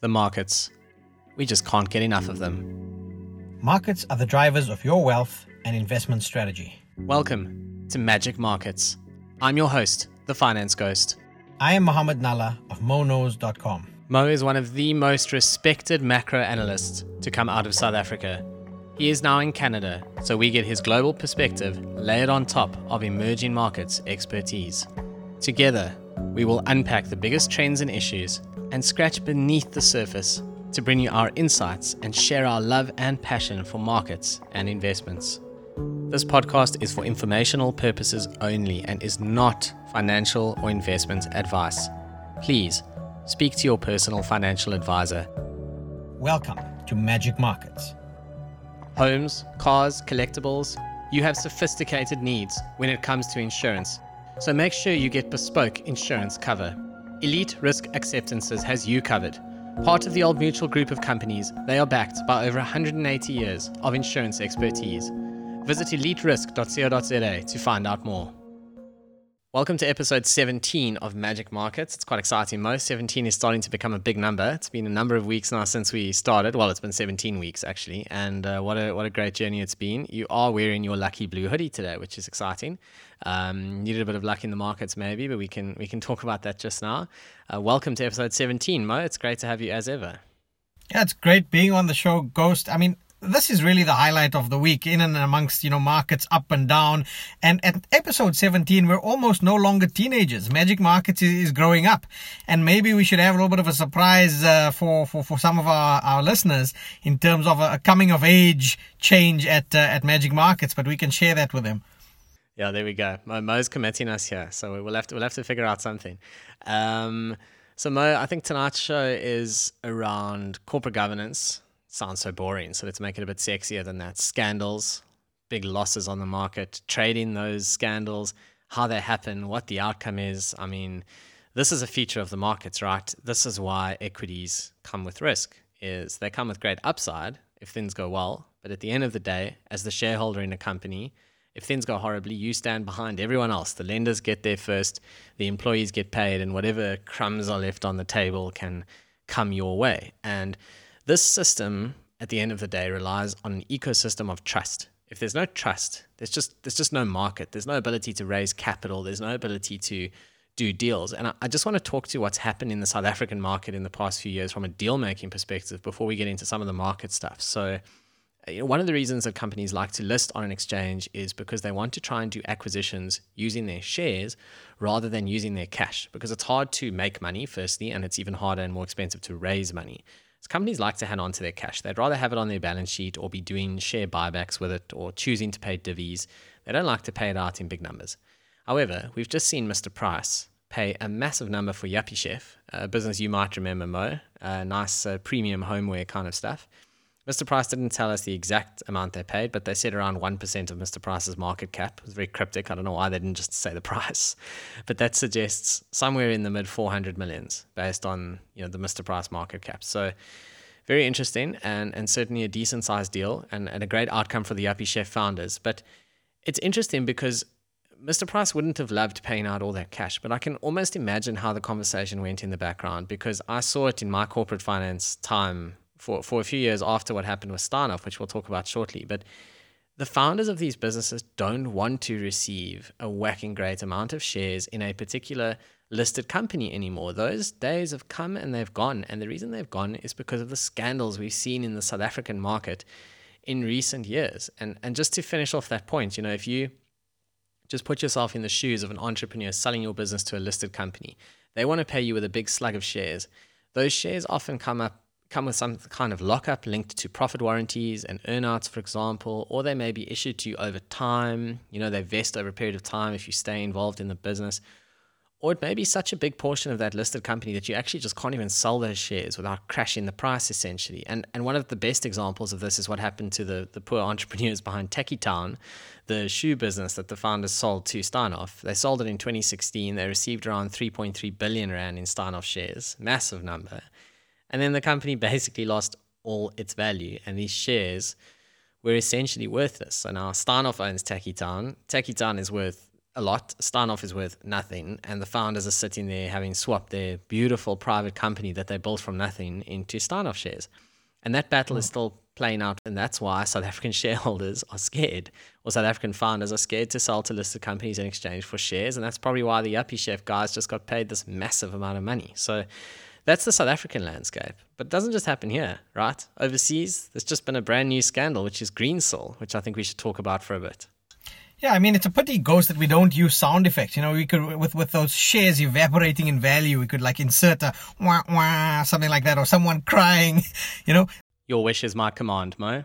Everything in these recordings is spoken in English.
the markets. We just can't get enough of them. Markets are the drivers of your wealth and investment strategy. Welcome to Magic Markets. I'm your host, the Finance Ghost. I am Mohammed Nalla of monos.com. Mo is one of the most respected macro analysts to come out of South Africa. He is now in Canada, so we get his global perspective layered on top of emerging markets expertise. Together, we will unpack the biggest trends and issues and scratch beneath the surface to bring you our insights and share our love and passion for markets and investments. This podcast is for informational purposes only and is not financial or investment advice. Please speak to your personal financial advisor. Welcome to Magic Markets. Homes, cars, collectibles, you have sophisticated needs when it comes to insurance. So make sure you get bespoke insurance cover. Elite Risk Acceptances has you covered. Part of the Old Mutual group of companies, they are backed by over 180 years of insurance expertise. Visit eliterisk.co.za to find out more. Welcome to episode 17 of Magic Markets. It's quite exciting. Mo. 17 is starting to become a big number. It's been a number of weeks now since we started. Well, it's been 17 weeks actually, and uh, what a what a great journey it's been. You are wearing your lucky blue hoodie today, which is exciting. Um, needed a bit of luck in the markets maybe, but we can we can talk about that just now. Uh, welcome to episode 17, Mo. It's great to have you as ever. Yeah, it's great being on the show, Ghost. I mean, this is really the highlight of the week in and amongst you know markets up and down. And at episode 17 we're almost no longer teenagers. Magic markets is, growing up. And maybe we should have a little bit of a surprise uh, for, for for some of our, our listeners in terms of a, coming of age change at uh, at magic markets but we can share that with them. Yeah there we go. Mo's committing us here so we'll have to we'll have to figure out something. Um, so mo i think tonight's show is around corporate governance sounds so boring. So let's make it a bit sexier than that. Scandals, big losses on the market, trading those scandals, how they happen, what the outcome is. I mean, this is a feature of the markets, right? This is why equities come with risk. Is they come with great upside if things go well, but at the end of the day, as the shareholder in a company, if things go horribly, you stand behind everyone else. The lenders get there first, the employees get paid, and whatever crumbs are left on the table can come your way. And this system, at the end of the day, relies on an ecosystem of trust. If there's no trust, there's just there's just no market. There's no ability to raise capital. There's no ability to do deals. And I, I just want to talk to what's happened in the South African market in the past few years from a deal making perspective before we get into some of the market stuff. So one of the reasons that companies like to list on an exchange is because they want to try and do acquisitions using their shares rather than using their cash because it's hard to make money firstly and it's even harder and more expensive to raise money so companies like to hang on to their cash. They'd rather have it on their balance sheet or be doing share buybacks with it or choosing to pay divvies. They don't like to pay it out in big numbers. However, we've just seen Mr. Price pay a massive number for Yuppiechef, a business you might remember, Mo, a nice uh, premium homeware kind of stuff. Mr. Price didn't tell us the exact amount they paid, but they said around 1% of Mr. Price's market cap. It was very cryptic. I don't know why they didn't just say the price. But that suggests somewhere in the mid 400 millions based on you know the Mr. Price market cap. So very interesting and, and certainly a decent sized deal and, and a great outcome for the Yuppiechef founders. But it's interesting because Mr. Price wouldn't have loved paying out all that cash, but I can almost imagine how the conversation went in the background because I saw it in my corporate finance time for, for a few years after what happened with Steinhoff, which we'll talk about shortly. But the founders of these businesses don't want to receive a whacking great amount of shares in a particular listed company anymore. Those days have come and they've gone. And the reason they've gone is because of the scandals we've seen in the South African market in recent years. And and just to finish off that point, you know, if you just put yourself in the shoes of an entrepreneur selling your business to a listed company, they want to pay you with a big slug of shares. Those shares often come up come with some kind of lockup linked to profit warranties and earnouts, for example, or they may be issued to you over time. You know, they vest over a period of time if you stay involved in the business. Or it may be such a big portion of that listed company that you actually just can't even sell those shares without crashing the price, essentially. And and one of the best examples of this is what happened to the, the poor entrepreneurs behind Tekkie Town, the shoe business that the founders sold to Steinhoff. They sold it in 2016. They received around 3.3 billion rand in Steinhoff shares, massive number. And then the company basically lost all its value, and these shares were essentially worthless. So now Steinhoff owns Tekkie Town. Is worth a lot. Steinhoff is worth nothing, and the founders are sitting there having swapped their beautiful private company that they built from nothing into Steinhoff shares. And that battle is hmm. still playing out, and that's why South African shareholders are scared, or South African founders are scared to sell to listed companies in exchange for shares, and that's probably why the Yuppiechef guys just got paid this massive amount of money. So that's the South African landscape. But it doesn't just happen here, right? Overseas, there's just been a brand new scandal, which is Greensill, which I think we should talk about for a bit. Yeah, I mean it's a pity, Ghost, that we don't use sound effects. You know, we could with with those shares evaporating in value, we could like insert a wah wah something like that, or someone crying. You know, your wish is my command, Mo.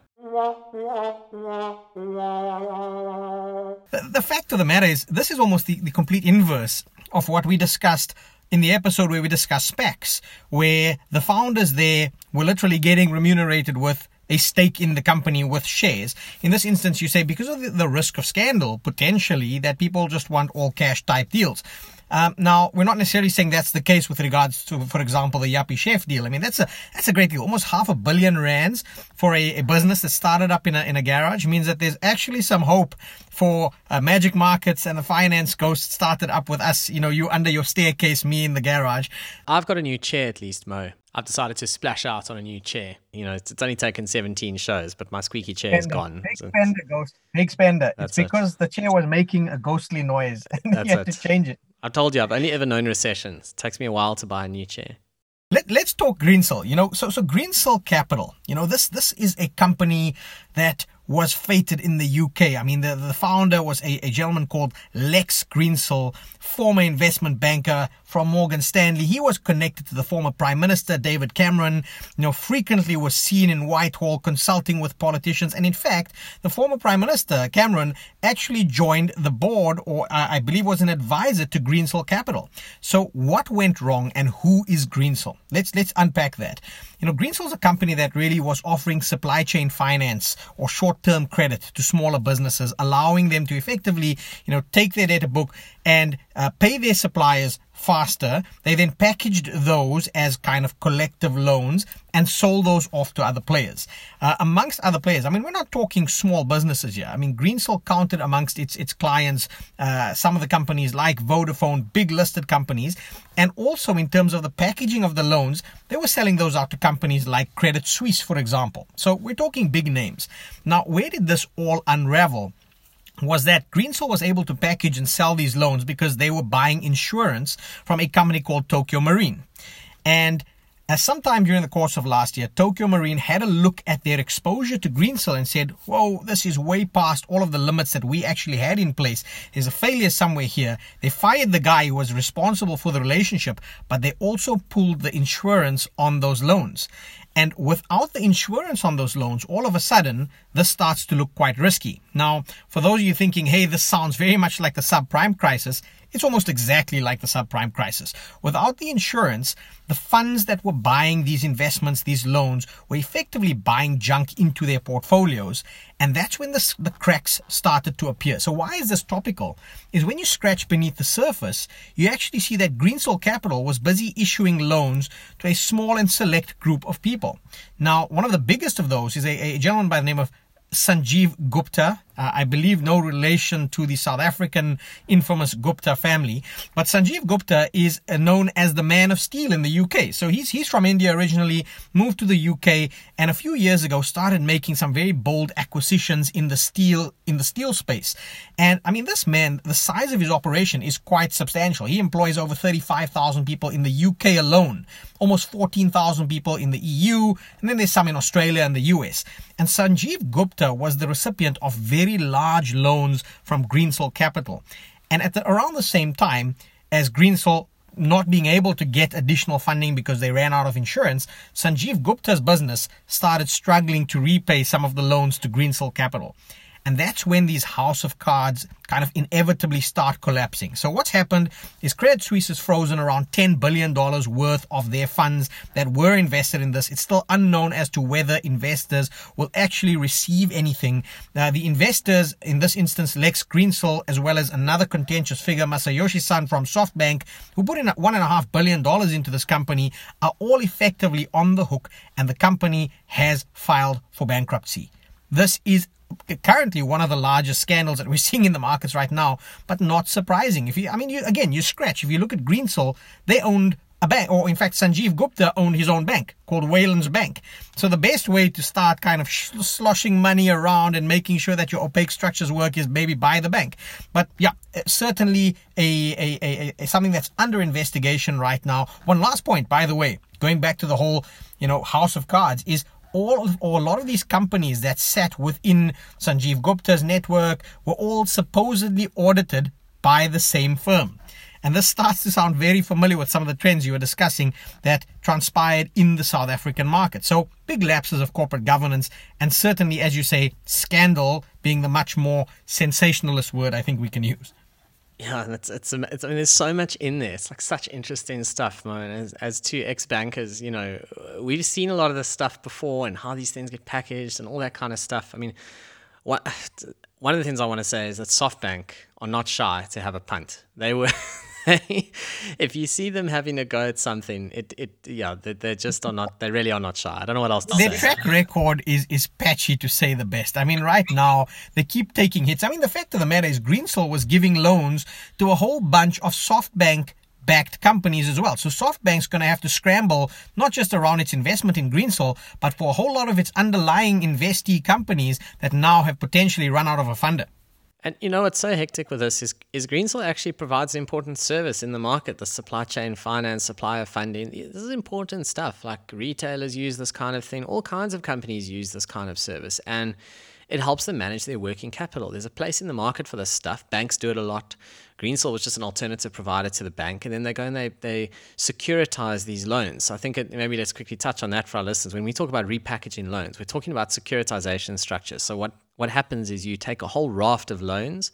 The, the fact of the matter is, this is almost the, the complete inverse of what we discussed in the episode where we discussed SPACs, where the founders there were literally getting remunerated with a stake in the company with shares. In this instance, you say because of the risk of scandal, potentially, that people just want all cash type deals. Um, now, we're not necessarily saying that's the case with regards to, for example, the Yuppiechef deal. I mean, that's a that's a great deal. Almost half a billion rands for a, a business that started up in a in a garage means that there's actually some hope for uh, Magic Markets and the finance ghost started up with us. You know, you under your staircase, me in the garage. I've got a new chair at least, Mo. I've decided to splash out on a new chair. You know, it's, it's only taken 17 shows, but my squeaky chair spender, is gone. Big so spender, ghost. Big spender. It's because it. the chair was making a ghostly noise and That's you had it. to change it. I told you, I've only ever known recessions. It takes me a while to buy a new chair. Let, let's talk Greensill. You know, so so Greensill Capital. You know, this this is a company that was fated in the UK. I mean, the, the founder was a, a gentleman called Lex Greensill, former investment banker from Morgan Stanley. He was connected to the former Prime Minister David Cameron, you know, frequently was seen in Whitehall consulting with politicians. And in fact, the former Prime Minister Cameron actually joined the board, or I believe was an advisor to Greensill Capital. So what went wrong and who is Greensill? Let's, let's unpack that. You know, Greensill is a company that really was offering supply chain finance or short-term credit to smaller businesses, allowing them to effectively, you know, take their data book and uh, pay their suppliers faster. They then packaged those as kind of collective loans and sold those off to other players. Uh, amongst other players, I mean, we're not talking small businesses here. I mean, Greensill counted amongst its its clients uh, some of the companies like Vodafone, big listed companies, and also in terms of the packaging of the loans, they were selling those out to companies like Credit Suisse, for example. So we're talking big names. Now, where did this all unravel? Was that Greensill was able to package and sell these loans because they were buying insurance from a company called Tokio Marine. And as sometime during the course of last year, Tokio Marine had a look at their exposure to Greensill and said, Whoa, this is way past all of the limits that we actually had in place. There's a failure somewhere here. They fired the guy who was responsible for the relationship, but they also pulled the insurance on those loans. And without the insurance on those loans, all of a sudden, this starts to look quite risky. Now, for those of you thinking, hey, this sounds very much like the subprime crisis, it's almost exactly like the subprime crisis. Without the insurance, the funds that were buying these investments, these loans, were effectively buying junk into their portfolios. And that's when the, the cracks started to appear. So why is this topical? Is when you scratch beneath the surface, you actually see that Greensill Capital was busy issuing loans to a small and select group of people. Now, one of the biggest of those is a, a gentleman by the name of Sanjeev Gupta. Uh, I believe no relation to the South African infamous Gupta family, but Sanjeev Gupta is uh, known as the man of steel in the UK. So he's he's from India originally, moved to the UK, and a few years ago started making some very bold acquisitions in the steel in the steel space. And I mean, this man, the size of his operation is quite substantial. He employs over 35,000 people in the UK alone, almost 14,000 people in the EU, and then there's some in Australia and the US. And Sanjeev Gupta was the recipient of very large loans from Greensill Capital. And at the, around the same time as Greensill not being able to get additional funding because they ran out of insurance, Sanjeev Gupta's business started struggling to repay some of the loans to Greensill Capital. And that's when these house of cards kind of inevitably start collapsing. So what's happened is Credit Suisse has frozen around $10 billion worth of their funds that were invested in this. It's still unknown as to whether investors will actually receive anything. Uh, the investors, in this instance, Lex Greensill, as well as another contentious figure, Masayoshi Son from SoftBank, who put in $1.5 billion into this company, are all effectively on the hook and the company has filed for bankruptcy. This is currently one of the largest scandals that we're seeing in the markets right now, but not surprising. If you, I mean, you, again, you scratch. If you look at Greensill, they owned a bank, or in fact, Sanjeev Gupta owned his own bank called Wyelands Bank. So the best way to start kind of sloshing money around and making sure that your opaque structures work is maybe buy the bank. But yeah, uh, certainly a, a, a, a something that's under investigation right now. One last point, by the way, going back to the whole, you know, house of cards is all of, or a lot of these companies that sat within Sanjeev Gupta's network were all supposedly audited by the same firm. And this starts to sound very familiar with some of the trends you were discussing that transpired in the South African market. So, big lapses of corporate governance, and certainly, as you say, scandal being the much more sensationalist word I think we can use. Yeah, and it's, it's, I mean, there's so much in there. It's like such interesting stuff, man. As, as two ex bankers, you know, we've seen a lot of this stuff before and how these things get packaged and all that kind of stuff. I mean, what one of the things I want to say is that SoftBank are not shy to have a punt. They were if you see them having a go at something, it, it yeah, they, they just are not. They really are not shy. I don't know what else to Their say. Their track record is is patchy to say the best. I mean, right now they keep taking hits. I mean, the fact of the matter is, Greensill was giving loans to a whole bunch of SoftBank backed companies as well. So SoftBank's going to have to scramble not just around its investment in Greensill, but for a whole lot of its underlying investee companies that now have potentially run out of a funder. And you know what's so hectic with this is is Greensill actually provides an important service in the market, the supply chain finance, supplier funding. This is important stuff. Like retailers use this kind of thing. All kinds of companies use this kind of service. And it helps them manage their working capital. There's a place in the market for this stuff. Banks do it a lot. Greensill was just an alternative provider to the bank, and then they go and they they securitize these loans. So I think it, maybe let's quickly touch on that for our listeners. When we talk about repackaging loans, we're talking about securitization structures. So what what happens is you take a whole raft of loans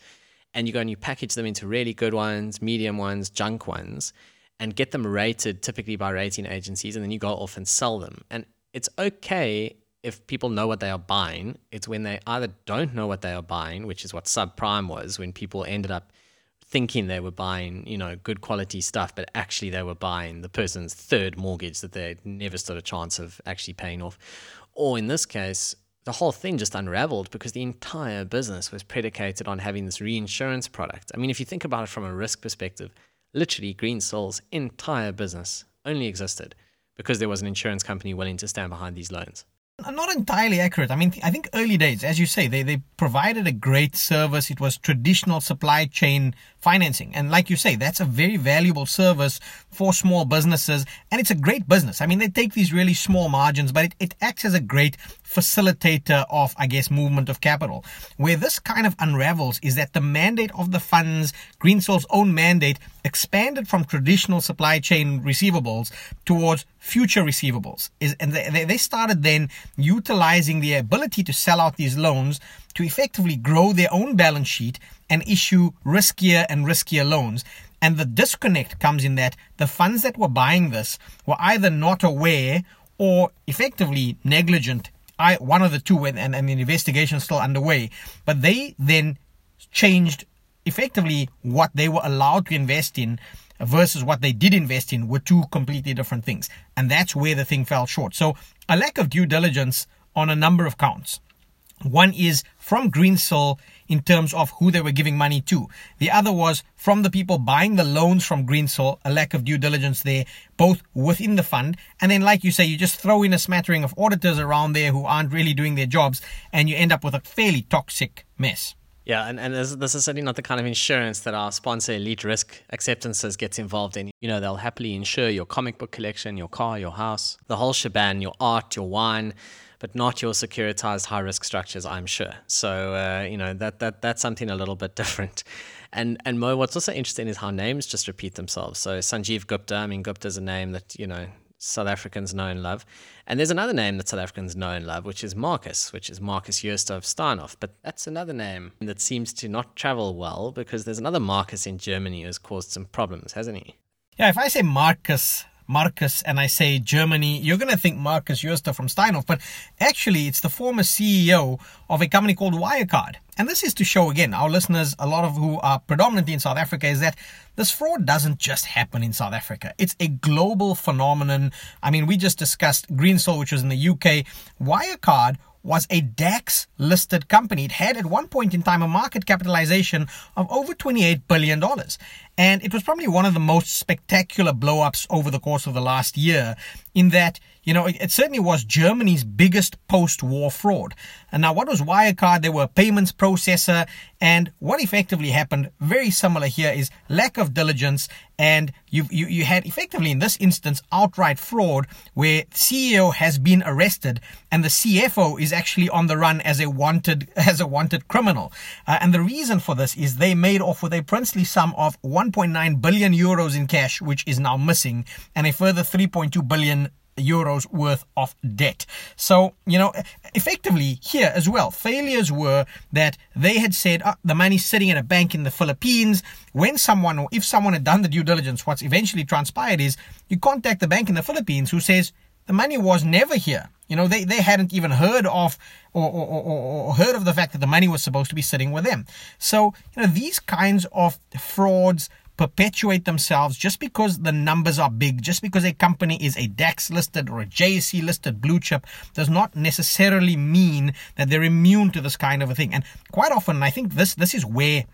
and you go and you package them into really good ones, medium ones, junk ones, and get them rated typically by rating agencies, and then you go off and sell them. And it's okay if people know what they are buying. It's when they either don't know what they are buying, which is what subprime was, when people ended up thinking they were buying, you know, good quality stuff, but actually they were buying the person's third mortgage that they never stood a chance of actually paying off. Or in this case, the whole thing just unraveled because the entire business was predicated on having this reinsurance product. I mean, if you think about it from a risk perspective, literally Greensill's entire business only existed because there was an insurance company willing to stand behind these loans. Not entirely accurate. I mean, I think early days, as you say, they, they provided a great service. It was traditional supply chain financing. And like you say, that's a very valuable service for small businesses. And it's a great business. I mean, they take these really small margins, but it, it acts as a great facilitator of, I guess, movement of capital. Where this kind of unravels is that the mandate of the funds, Greensill's own mandate, expanded from traditional supply chain receivables towards future receivables. Is and they, they started then utilizing the ability to sell out these loans to effectively grow their own balance sheet and issue riskier and riskier loans. And the disconnect comes in that the funds that were buying this were either not aware or effectively negligent. I, one of the two, and, and, and the investigation is still underway. But they then changed effectively what they were allowed to invest in versus what they did invest in were two completely different things. And that's where the thing fell short. So a lack of due diligence on a number of counts. One is from Greensill in terms of who they were giving money to. The other was from the people buying the loans from Greensill, a lack of due diligence there, both within the fund. And then, like you say, you just throw in a smattering of auditors around there who aren't really doing their jobs, and you end up with a fairly toxic mess. Yeah, and, and this, this is certainly not the kind of insurance that our sponsor Elite Risk Acceptances gets involved in. You know, they'll happily insure your comic book collection, your car, your house, the whole shebang, your art, your wine but not your securitized high risk structures, I'm sure. So uh, you know that that that's something a little bit different. And and Mo, what's also interesting is how names just repeat themselves. So Sanjeev Gupta, I mean Gupta is a name that you know South Africans know and love. And there's another name that South Africans know and love, which is Markus, which is Markus of Steinhoff. But that's another name that seems to not travel well because there's another Markus in Germany who's caused some problems, hasn't he? Yeah, if I say Markus, Markus and I say Germany, you're going to think Markus Jooste from Steinhoff, but actually it's the former CEO of a company called Wirecard. And this is to show again our listeners, a lot of who are predominantly in South Africa, is that this fraud doesn't just happen in South Africa. It's a global phenomenon. I mean, we just discussed Greensill, which was in the UK. Wirecard was a DAX listed company. It had at one point in time a market capitalization of over $28 billion. And it was probably one of the most spectacular blow ups over the course of the last year, in that, you know, it, certainly was Germany's biggest post war fraud. And now, what was Wirecard? They were a payments processor. And what effectively happened, very similar here, is lack of diligence. And you, you, you had effectively, in this instance, outright fraud where CEO has been arrested and the CFO is actually on the run as a wanted, as a wanted criminal. Uh, and the reason for this is they made off with a princely sum of 1.9 billion euros in cash, which is now missing, and a further 3.2 billion euros worth of debt. So, you know, effectively here as well, failures were that they had said oh, the money's sitting in a bank in the Philippines. When someone or if someone had done the due diligence, what's eventually transpired is you contact the bank in the Philippines who says the money was never here. You know, they, they hadn't even heard of or, or, or, or, heard of the fact that the money was supposed to be sitting with them. So, you know, these kinds of frauds perpetuate themselves just because the numbers are big, just because a company is a DAX listed or a JSE listed blue chip does not necessarily mean that they're immune to this kind of a thing. And quite often, I think this, this is where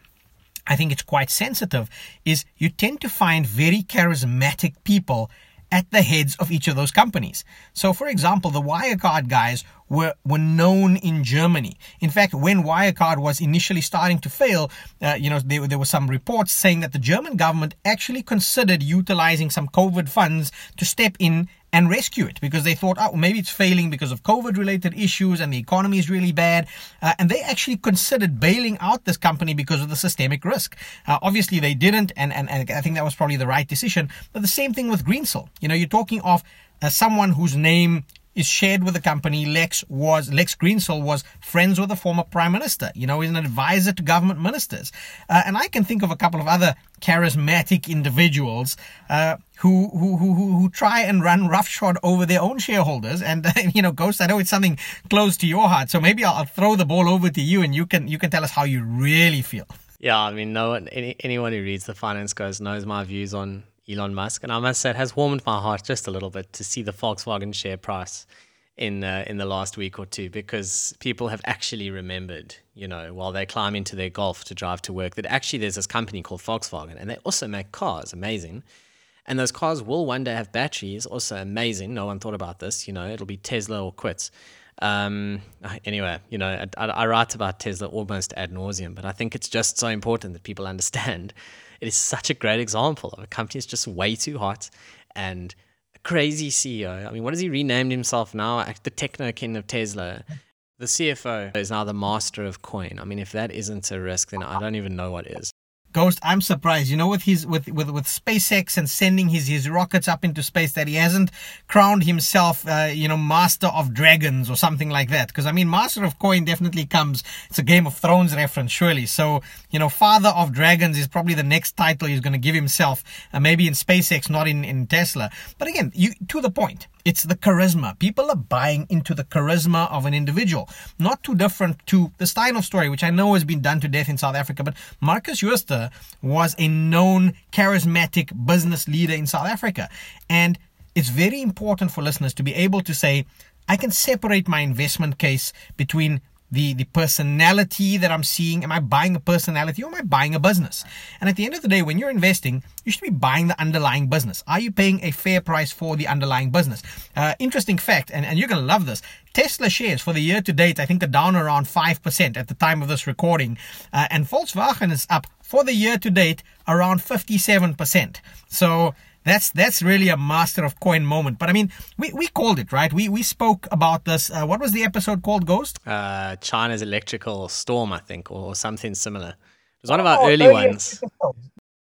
I think it's quite sensitive is you tend to find very charismatic people at the heads of each of those companies. So, for example, the Wirecard guys were, were known in Germany. In fact, when Wirecard was initially starting to fail, uh, you know, there, there were some reports saying that the German government actually considered utilizing some COVID funds to step in and rescue it because they thought, oh, maybe it's failing because of COVID related issues and the economy is really bad. Uh, and they actually considered bailing out this company because of the systemic risk. Uh, obviously, they didn't, and, and, and I think that was probably the right decision. But the same thing with Greensill. You know, you're talking of uh, someone whose name is shared with the company. Lex was Lex Greensill was friends with the former prime minister. You know, he's an advisor to government ministers, uh, and I can think of a couple of other charismatic individuals uh, who, who who who try and run roughshod over their own shareholders. And uh, you know, Ghost, I know it's something close to your heart, so maybe I'll, I'll throw the ball over to you, and you can you can tell us how you really feel. Yeah, I mean, no one, any, anyone who reads the Finance Ghost knows my views on Elon Musk, and I must say it has warmed my heart just a little bit to see the Volkswagen share price in uh, in the last week or two because people have actually remembered, you know, while they climb into their Golf to drive to work, that actually there's this company called Volkswagen, and they also make cars, amazing. And those cars will one day have batteries, also amazing. No one thought about this, you know, it'll be Tesla or quits. Um, anyway, you know, I, I, write about Tesla almost ad nauseum, but I think it's just so important that people understand it is such a great example of a company that's just way too hot and a crazy CEO. I mean, what has he renamed himself now? The techno king of Tesla. The CFO is now the master of coin. I mean, if that isn't a risk, then I don't even know what is. Ghost, I'm surprised. You know, with his with with with SpaceX and sending his his rockets up into space, that he hasn't crowned himself, uh, you know, master of dragons or something like that. Because I mean, master of coin definitely comes. It's a Game of Thrones reference, surely. So you know, father of dragons is probably the next title he's going to give himself. Uh, maybe in SpaceX, not in in Tesla. But again, you to the point. It's the charisma. People are buying into the charisma of an individual. Not too different to the Steinhoff story, which I know has been done to death in South Africa, but Markus Jooste was a known charismatic business leader in South Africa. And it's very important for listeners to be able to say, I can separate my investment case between the the personality that I'm seeing. Am I buying a personality or am I buying a business? And at the end of the day, when you're investing, you should be buying the underlying business. Are you paying a fair price for the underlying business? Uh, interesting fact, and, and you're to love this. Tesla shares for the year to date, I think, are down around 5% at the time of this recording. Uh, and Volkswagen is up for the year to date around 57%. So that's that's really a master of coin moment. But I mean, we, we called it right. We we spoke about this. Uh, what was the episode called? Ghost. Uh, China's electrical storm, I think, or something similar. It was one of our oh, early ones.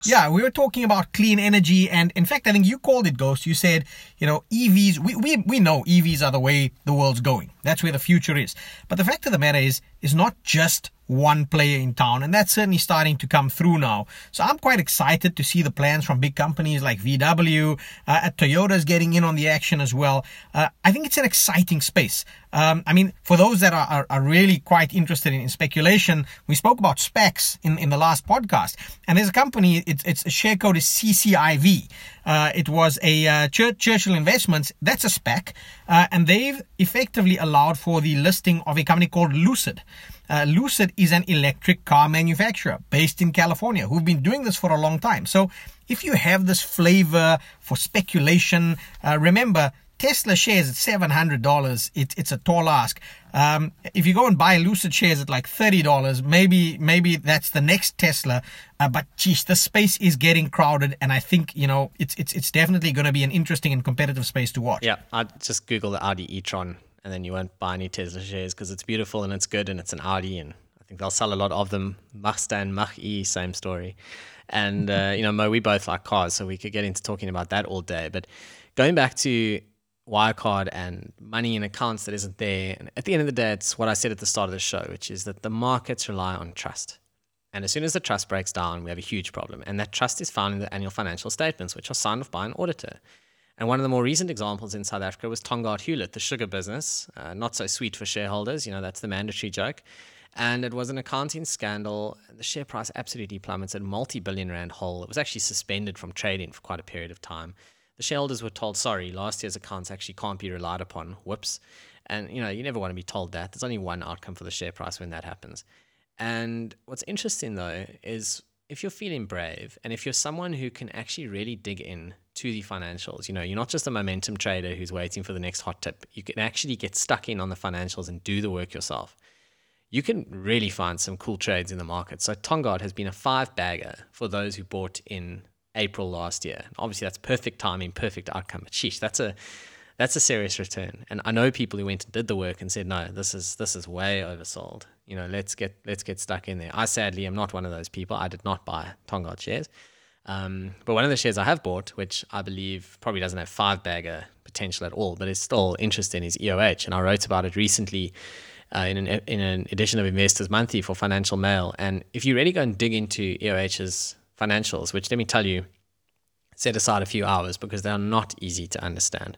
Yeah, we were talking about clean energy, and in fact, I think you called it Ghost. You said, you know, EVs. We we we know EVs are the way the world's going. That's where the future is. But the fact of the matter is, is not just one player in town, and that's certainly starting to come through now. So I'm quite excited to see the plans from big companies like VW, uh, Toyota's getting in on the action as well. Uh, I think it's an exciting space. Um, I mean, for those that are, are, are really quite interested in, in, speculation, we spoke about SPACs in, in the last podcast, and there's a company, it's, it's share code is CCIV. Uh, it was a uh, Churchill Investments, that's a SPAC, uh, and they've effectively allowed for the listing of a company called Lucid. Uh, Lucid is an electric car manufacturer based in California who've been doing this for a long time. So if you have this flavor for speculation, uh, remember Tesla shares at seven hundred dollars. It, it's a tall ask. Um, if you go and buy Lucid shares at like thirty dollars, maybe maybe that's the next Tesla. Uh, but geez, the space is getting crowded, and I think you know it's it's it's definitely going to be an interesting and competitive space to watch. Yeah, I just Google the Audi e-tron and then you won't buy any Tesla shares because it's beautiful and it's good and it's an Audi and I think they'll sell a lot of them. Mustang, Mach E, same story. And uh, you know, Mo, we both like cars, so we could get into talking about that all day. But going back to Wirecard and money in accounts that isn't there, and at the end of the day, it's what I said at the start of the show, which is that the markets rely on trust. And as soon as the trust breaks down, we have a huge problem. And that trust is found in the annual financial statements, which are signed off by an auditor. And one of the more recent examples in South Africa was Tongaat Hulett, the sugar business. Uh, not so sweet for shareholders, you know, that's the mandatory joke. And it was an accounting scandal. The share price absolutely plummeted, multi billion rand hole. It was actually suspended from trading for quite a period of time. The shareholders were told, sorry, last year's accounts actually can't be relied upon. Whoops. And, you know, you never want to be told that. There's only one outcome for the share price when that happens. And what's interesting, though, is if you're feeling brave and if you're someone who can actually really dig in to the financials. You know, you're not just a momentum trader who's waiting for the next hot tip. You can actually get stuck in on the financials and do the work yourself. You can really find some cool trades in the market. So Tongaat has been a five bagger for those who bought in April last year. Obviously, that's perfect timing, perfect outcome. But sheesh, that's a that's a serious return. And I know people who went and did the work and said, no, this is this is way oversold. You know, let's get let's get stuck in there. I sadly am not one of those people. I did not buy Tongaat shares. Um, but one of the shares I have bought, which I believe probably doesn't have five bagger potential at all, but is still interesting, is EOH. And I wrote about it recently uh, in, an, in an edition of Investors Monthly for Financial Mail. And if you really go and dig into EOH's financials, which let me tell you, set aside a few hours because they are not easy to understand.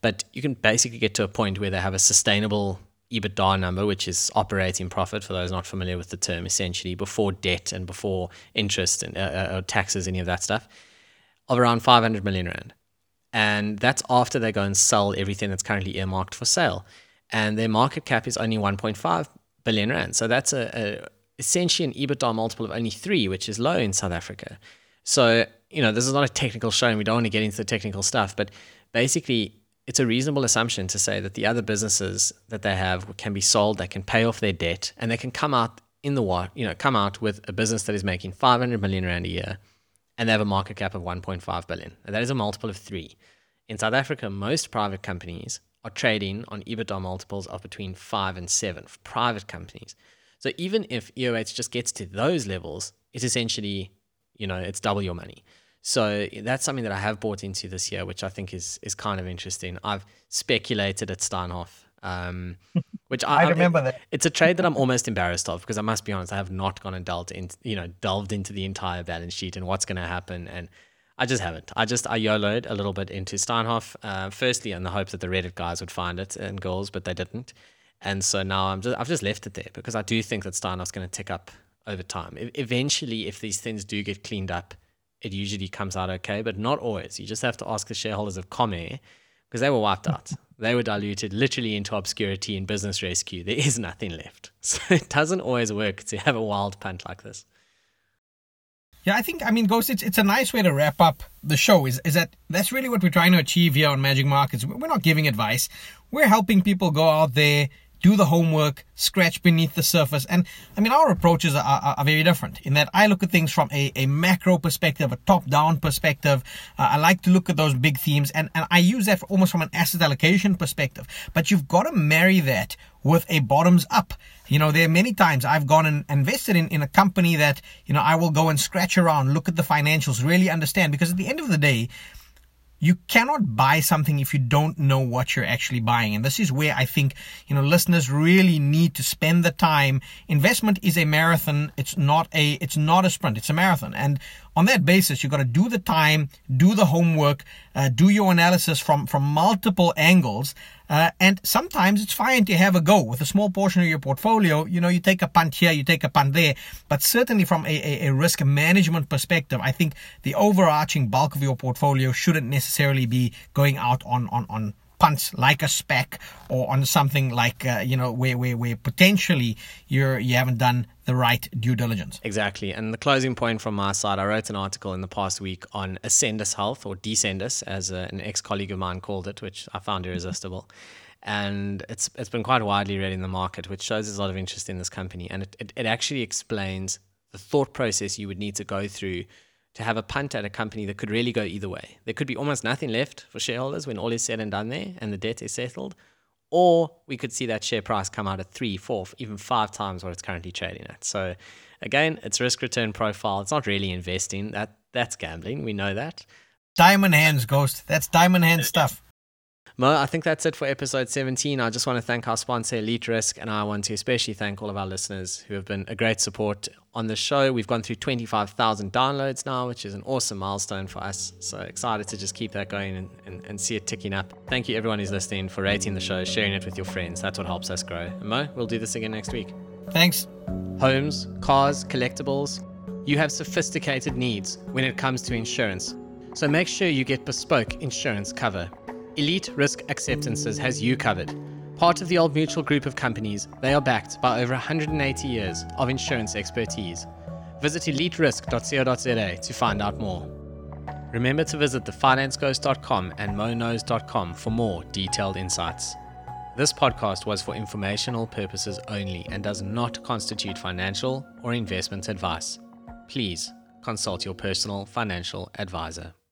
But you can basically get to a point where they have a sustainable EBITDA number, which is operating profit for those not familiar with the term, essentially before debt and before interest and uh, uh, taxes, any of that stuff, of around 500 million rand. And that's after they go and sell everything that's currently earmarked for sale. And their market cap is only 1.5 billion rand. So that's a, a essentially an EBITDA multiple of only three, which is low in South Africa. So, you know, this is not a technical show and we don't want to get into the technical stuff, but basically it's a reasonable assumption to say that the other businesses that they have can be sold, they can pay off their debt, and they can come out in the you know, come out with a business that is making 500 million rand a year, and they have a market cap of 1.5 billion. And that is a multiple of three. In South Africa, most private companies are trading on EBITDA multiples of between five and seven for private companies. So even if EOH just gets to those levels, it's essentially, you know, it's double your money. So that's something that I have bought into this year, which I think is is kind of interesting. I've speculated at Steinhoff, um, which I, I remember that. It's a trade that I'm almost embarrassed of because I must be honest, I have not gone and delved into you know delved into the entire balance sheet and what's going to happen, and I just haven't. I just I YOLOed a little bit into Steinhoff, uh, firstly in the hope that the Reddit guys would find it and goals, but they didn't, and so now I'm just I've just left it there because I do think that Steinhoff's going to tick up over time. eventually, if these things do get cleaned up it usually comes out okay, but not always. You just have to ask the shareholders of Comair because they were wiped out. they were diluted literally into obscurity in business rescue. There is nothing left. So it doesn't always work to have a wild punt like this. Yeah, I think I mean, Ghost. It's it's a nice way to wrap up the show. Is is that that's really what we're trying to achieve here on Magic Markets. We're not giving advice. We're helping people go out there, do the homework, scratch beneath the surface. And I mean, our approaches are, are, are very different in that I look at things from a, a macro perspective, a top down perspective. Uh, I like to look at those big themes and, and I use that almost from an asset allocation perspective. But you've got to marry that with a bottoms up. You know, there are many times I've gone and invested in, in a company that, you know, I will go and scratch around, look at the financials, really understand because at the end of the day, you cannot buy something if you don't know what you're actually buying. And this is where I think, you know, listeners really need to spend the time. Investment is a marathon. It's not a, it's not a sprint. It's a marathon. And on that basis, you've got to do the time, do the homework, uh, do your analysis from, from multiple angles. Uh, and sometimes it's fine to have a go with a small portion of your portfolio. You know, you take a punt here, you take a punt there. But certainly from a, a, a risk management perspective, I think the overarching bulk of your portfolio shouldn't necessarily be going out on, on, on punts like a SPAC or on something like uh, you know where, where where potentially you're you haven't done the right due diligence. Exactly. And the closing point from my side, I wrote an article in the past week on Ascendis Health or Descendis, as a, an ex colleague of mine called it, which I found irresistible. And it's it's been quite widely read in the market, which shows there's a lot of interest in this company. And it, it, it actually explains the thought process you would need to go through to have a punt at a company that could really go either way. There could be almost nothing left for shareholders when all is said and done there and the debt is settled. Or we could see that share price come out at three, four, even five times what it's currently trading at. So again, it's risk return profile. It's not really investing. That that's gambling. We know that. Diamond hands, Ghost. That's diamond hand stuff. Mo, I think that's it for episode 17. I just want to thank our sponsor, Elite Risk, and I want to especially thank all of our listeners who have been a great support on the show. We've gone through 25,000 downloads now, which is an awesome milestone for us. So excited to just keep that going and, and, and see it ticking up. Thank you, everyone who's listening, for rating the show, sharing it with your friends. That's what helps us grow. And Mo, we'll do this again next week. Thanks. Homes, cars, collectibles. You have sophisticated needs when it comes to insurance. So make sure you get bespoke insurance cover. Elite Risk Acceptances has you covered. Part of the Old Mutual group of companies, they are backed by over 180 years of insurance expertise. Visit eliterisk.co.za to find out more. Remember to visit thefinanceghost.com and monos.com for more detailed insights. This podcast was for informational purposes only and does not constitute financial or investment advice. Please consult your personal financial advisor.